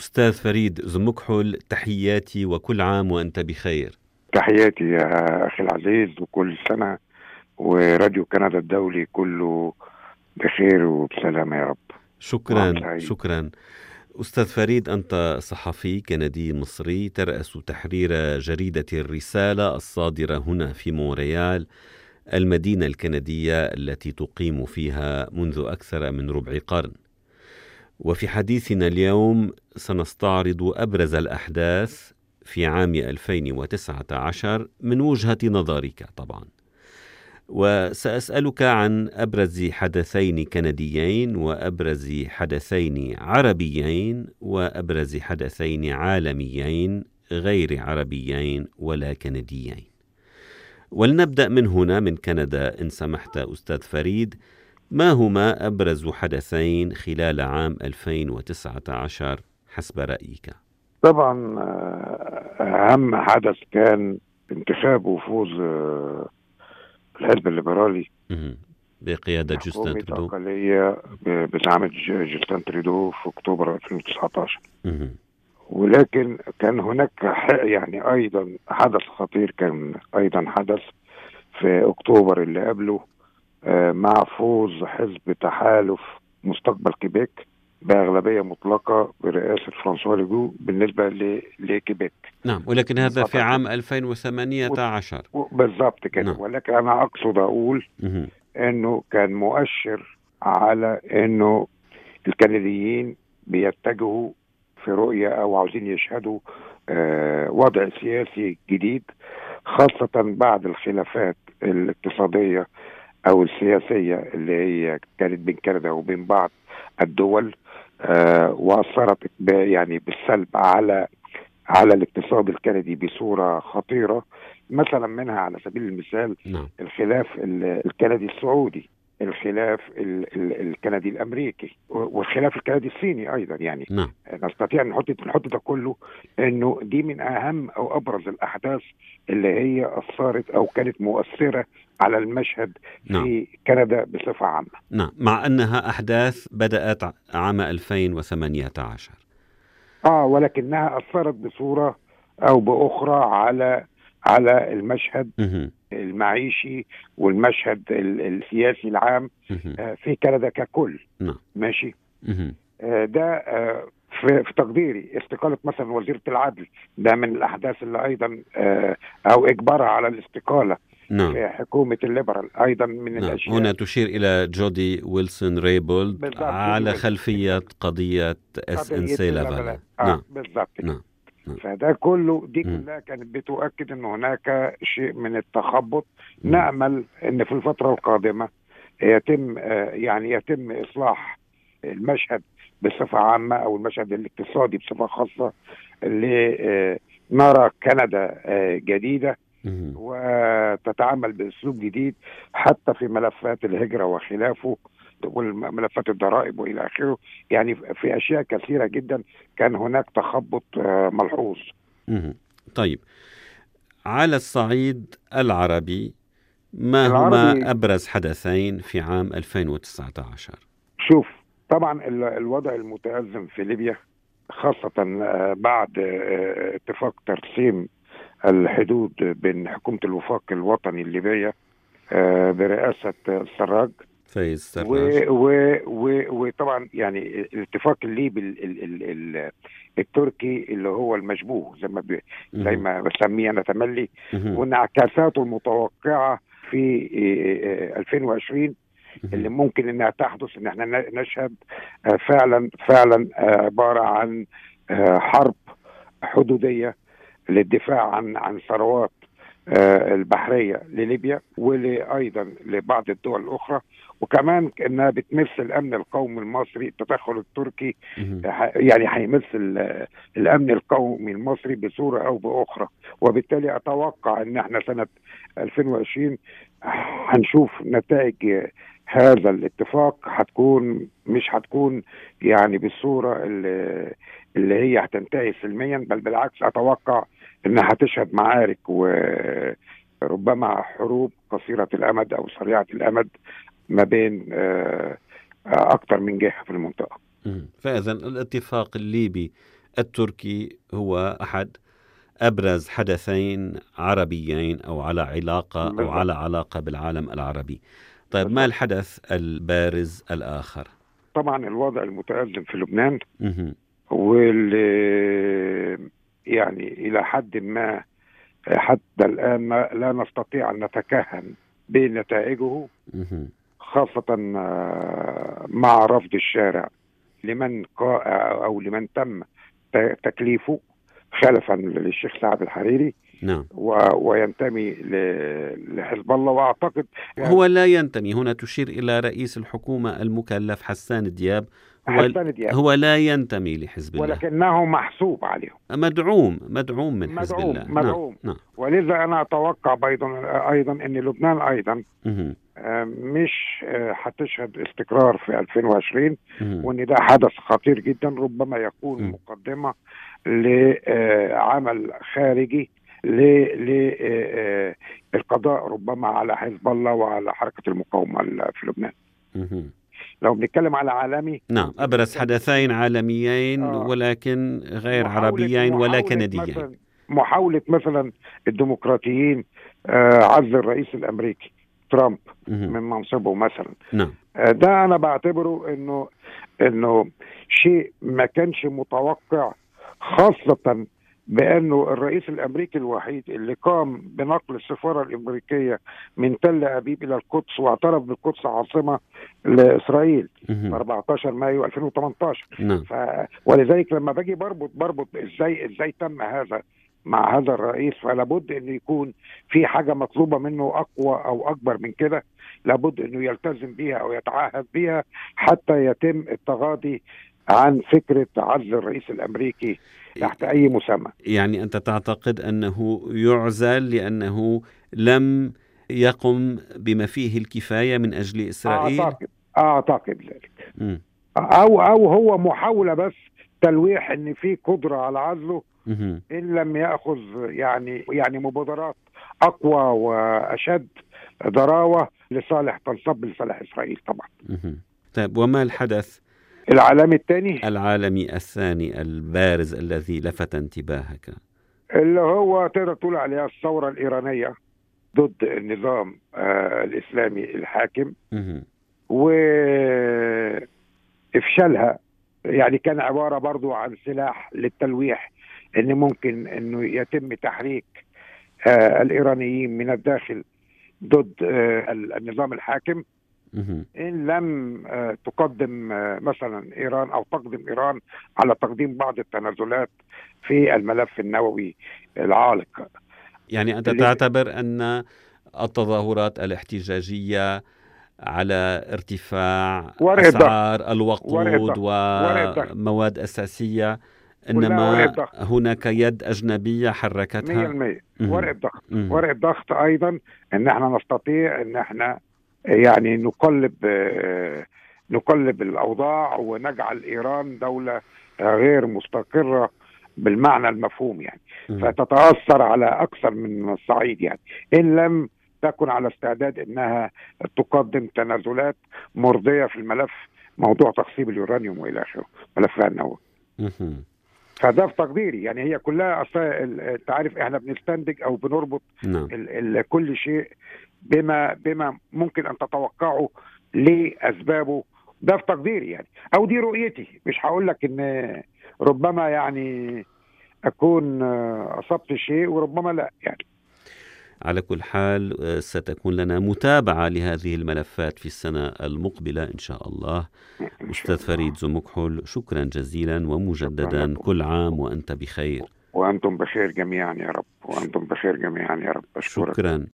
أستاذ فريد زمكحل تحياتي وكل عام وأنت بخير. تحياتي يا أخي العزيز وكل سنة وراديو كندا الدولي كله بخير وبسلامة يا رب. شكرا شكرا. أستاذ فريد أنت صحفي كندي مصري ترأس تحرير جريدة الرسالة الصادرة هنا في مونريال المدينة الكندية التي تقيم فيها منذ أكثر من ربع قرن. وفي حديثنا اليوم سنستعرض أبرز الأحداث في عام 2019 من وجهة نظرك طبعا. وسأسألك عن أبرز حدثين كنديين وأبرز حدثين عربيين وأبرز حدثين عالميين غير عربيين ولا كنديين. ولنبدأ من هنا من كندا إن سمحت أستاذ فريد. ما هما أبرز حدثين خلال عام 2019 حسب رأيك؟ طبعا آه، أهم حدث كان انتخاب وفوز آه، الحزب الليبرالي. بقيادة جوستن تريدو أقلية بزعامة جوستن تريدو في أكتوبر 2019 ولكن كان هناك يعني أيضا حدث خطير كان أيضا حدث في أكتوبر اللي قبله. مع فوز حزب تحالف مستقبل كيبيك بأغلبية مطلقة برئاسة فرانسوا ليجو بالنسبة لكيبيك. نعم ولكن هذا في عام 2018 بالضبط كده. نعم. ولكن أنا أقصد أقول أنه كان مؤشر على أنه الكنديين بيتجهوا في رؤية أو عاوزين يشهدوا آه وضع سياسي جديد خاصة بعد الخلافات الاقتصادية أو السياسية اللي هي كانت بين كندا وبين بعض الدول آه وأثرت يعني بالسلب على على الاقتصاد الكندي بصورة خطيرة مثلا منها على سبيل المثال نعم. الخلاف الكندي السعودي الخلاف الكندي الأمريكي والخلاف الكندي الصيني أيضا يعني نعم. نستطيع نحط نحط ده كله إنه دي من أهم أو أبرز الأحداث اللي هي اثرت أو كانت مؤثرة على المشهد نعم. في كندا بصفة عامة. نعم مع أنها أحداث بدأت عام 2018. آه ولكنها أثرت بصورة أو بأخرى على على المشهد المعيشي والمشهد السياسي العام آه، في كندا ككل. نعم. ماشي؟ آه، ده آه، في, في تقديري استقالة مثلا وزيرة العدل ده من الأحداث اللي أيضا أو إجبارها على الاستقالة نعم. في حكومة ال Liberal أيضا من نعم. الأشياء. هنا تشير إلى جودي ويلسون ريبولد على خلفية قضية SNC-Lavalin. نعم. بالضبط. نعم. فده كله دي كلها كانت بتؤكد إن هناك شيء من التخبط. نأمل إن في الفترة القادمة يتم آه، يعني يتم إصلاح المشهد بصفة عامة أو المشهد الاقتصادي بصفة خاصة لنرى كندا آه، جديدة. وتتعامل بأسلوب جديد حتى في ملفات الهجرة وخلافه. والملفات الضرائب وإلى آخره. يعني في أشياء كثيرة جدا كان هناك تخبط آه، ملحوظ. طيب. على الصعيد العربي ما هما أبرز حدثين في عام 2019 شوف طبعا الوضع المتأزم في ليبيا خاصة آه، بعد آه، اتفاق ترسيم الحدود بين حكومة الوفاق الوطني الليبية برئاسة سراج فايز سراج وطبعا يعني الاتفاق الليبي ال ال ال التركي اللي هو المشبوه زي ما زي ما بسميه أنا تملي. وانعكاساته المتوقعة في 2020 اللي ممكن إنها تحدث إن إحنا نشهد فعلا فعلا عبارة عن حرب حدودية للدفاع عن عن ثروات البحرية لليبيا وأيضا لبعض الدول الأخرى. وكمان إنها بتمس الأمن القومي المصري التدخل التركي يعني هيمس الأمن القومي المصري بصورة أو بأخرى. وبالتالي أتوقع إن إحنا سنة 2020 هنشوف نتائج هذا الاتفاق. هتكون مش هتكون يعني بالصورة اللي, اللي هي هتنتهي سلميا بل بالعكس أتوقع إنها هتشهد معارك وربما حروب قصيرة الأمد أو سريعة الأمد ما بين آه، أكثر من جهة في المنطقة. فاذا الاتفاق الليبي التركي هو أحد أبرز حدثين عربيين أو على علاقة أو على علاقة بالعالم العربي. طيب ما الحدث البارز الآخر؟ طبعا الوضع المتأزم في لبنان واللي يعني إلى حد ما حتى الآن ما لا نستطيع أن نتكهن بنتائجه خاصة آه، مع رفض الشارع. لمن أو لمن تم تكليفه خلفا للشيخ سعد الحريري. نعم. و... وينتمي ل... لحزب الله. وأعتقد يعني هو لا ينتمي. هنا تشير إلى رئيس الحكومة المكلف حسان دياب. هو, حسان دياب. هو لا ينتمي لحزب الله. ولكنه محسوب عليهم مدعوم. مدعوم من حزب مدعوم الله. مدعوم. نعم. نعم. ولذا أنا أتوقع أيضا أيضا إن لبنان أيضا آه، مش هتشهد آه، استقرار في 2020 وان ده حدث خطير جدا. ربما يكون مقدمة لعمل خارجي للقضاء ربما على حزب الله وعلى حركة المقاومة في لبنان. لو بنتكلم على عالمي نعم أبرز حدثين عالميين آه. ولكن غير عربيين ولا كنديين. محاولة مثلا الديمقراطيين آه عزل الرئيس الأمريكي ترامب من منصبه مثلا. نعم. آه ده أنا بعتبره انه إنه شيء ما كانش متوقع خاصة بأنه الرئيس الأمريكي الوحيد اللي قام بنقل السفارة الأمريكية من تل أبيب إلى القدس واعترف بالقدس عاصمة لإسرائيل 14 مايو 2018 نعم. ف... ولذلك لما باجي بربط بربط إزاي إزاي تم هذا مع هذا الرئيس فلا بد إنه يكون في حاجة مطلوبة منه أقوى أو أكبر من كده. لابد إنه يلتزم بيها أو يتعهد بيها حتى يتم التغاضي عن فكرة عزل الرئيس الأمريكي تحت أي مسمى. يعني أنت تعتقد أنه يعزل لأنه لم يقم بما فيه الكفاية من أجل إسرائيل؟ اعتقد أعتقد ذلك. أو أو هو محاولة بس تلويح إن في قدرة على عزله إن لم يأخذ يعني يعني مبادرات أقوى وأشد ضراوة لصالح تنصب لصالح إسرائيل طبعا. طيب وما الحدث العالمي الثاني؟ العالمي الثاني البارز الذي لفت انتباهك. اللي هو تقدر تقول عليها الثورة الإيرانية ضد النظام آه الإسلامي الحاكم. وإفشالها يعني كان عبارة برضو عن سلاح للتلويح إن ممكن إنه يتم تحريك آه الإيرانيين من الداخل ضد آه النظام الحاكم. إن لم آه، تقدم آه، مثلا إيران أو تقدم إيران على تقديم بعض التنازلات في الملف النووي العالق. يعني أنت تعتبر أن التظاهرات الاحتجاجية على ارتفاع أسعار الوقود ومواد أساسية إنما هناك يد أجنبية حركتها. 100% ورقه ضغط. ورقه ضغط أيضا إن إحنا نستطيع إن إحنا يعني نقلب نقلب الأوضاع ونجعل إيران دولة غير مستقرة بالمعنى المفهوم يعني. فتتأثر على أكثر من صعيد يعني. إن لم تكن على استعداد إنها تقدم تنازلات مرضية في الملف موضوع تخصيب اليورانيوم وإلى آخره ملفها النووي فده في تقديري يعني. هي كلها أنت عارف إحنا بنستنتج أو بنربط نعم. ال ال كل شيء بما بما ممكن أن تتوقعه لاسبابه ده في تقديري يعني أو دي رؤيتي. مش هقول لك إن ربما يعني أكون أصبت شيء وربما لا يعني. على كل حال ستكون لنا متابعة لهذه الملفات في السنة المقبلة إن شاء الله. أستاذ فريد زمكحل شكرا جزيلا ومجددا كل عام وأنت بخير. وأنتم بخير جميعا يا رب. وأنتم بخير جميعا يا رب. أشكرك. شكرا.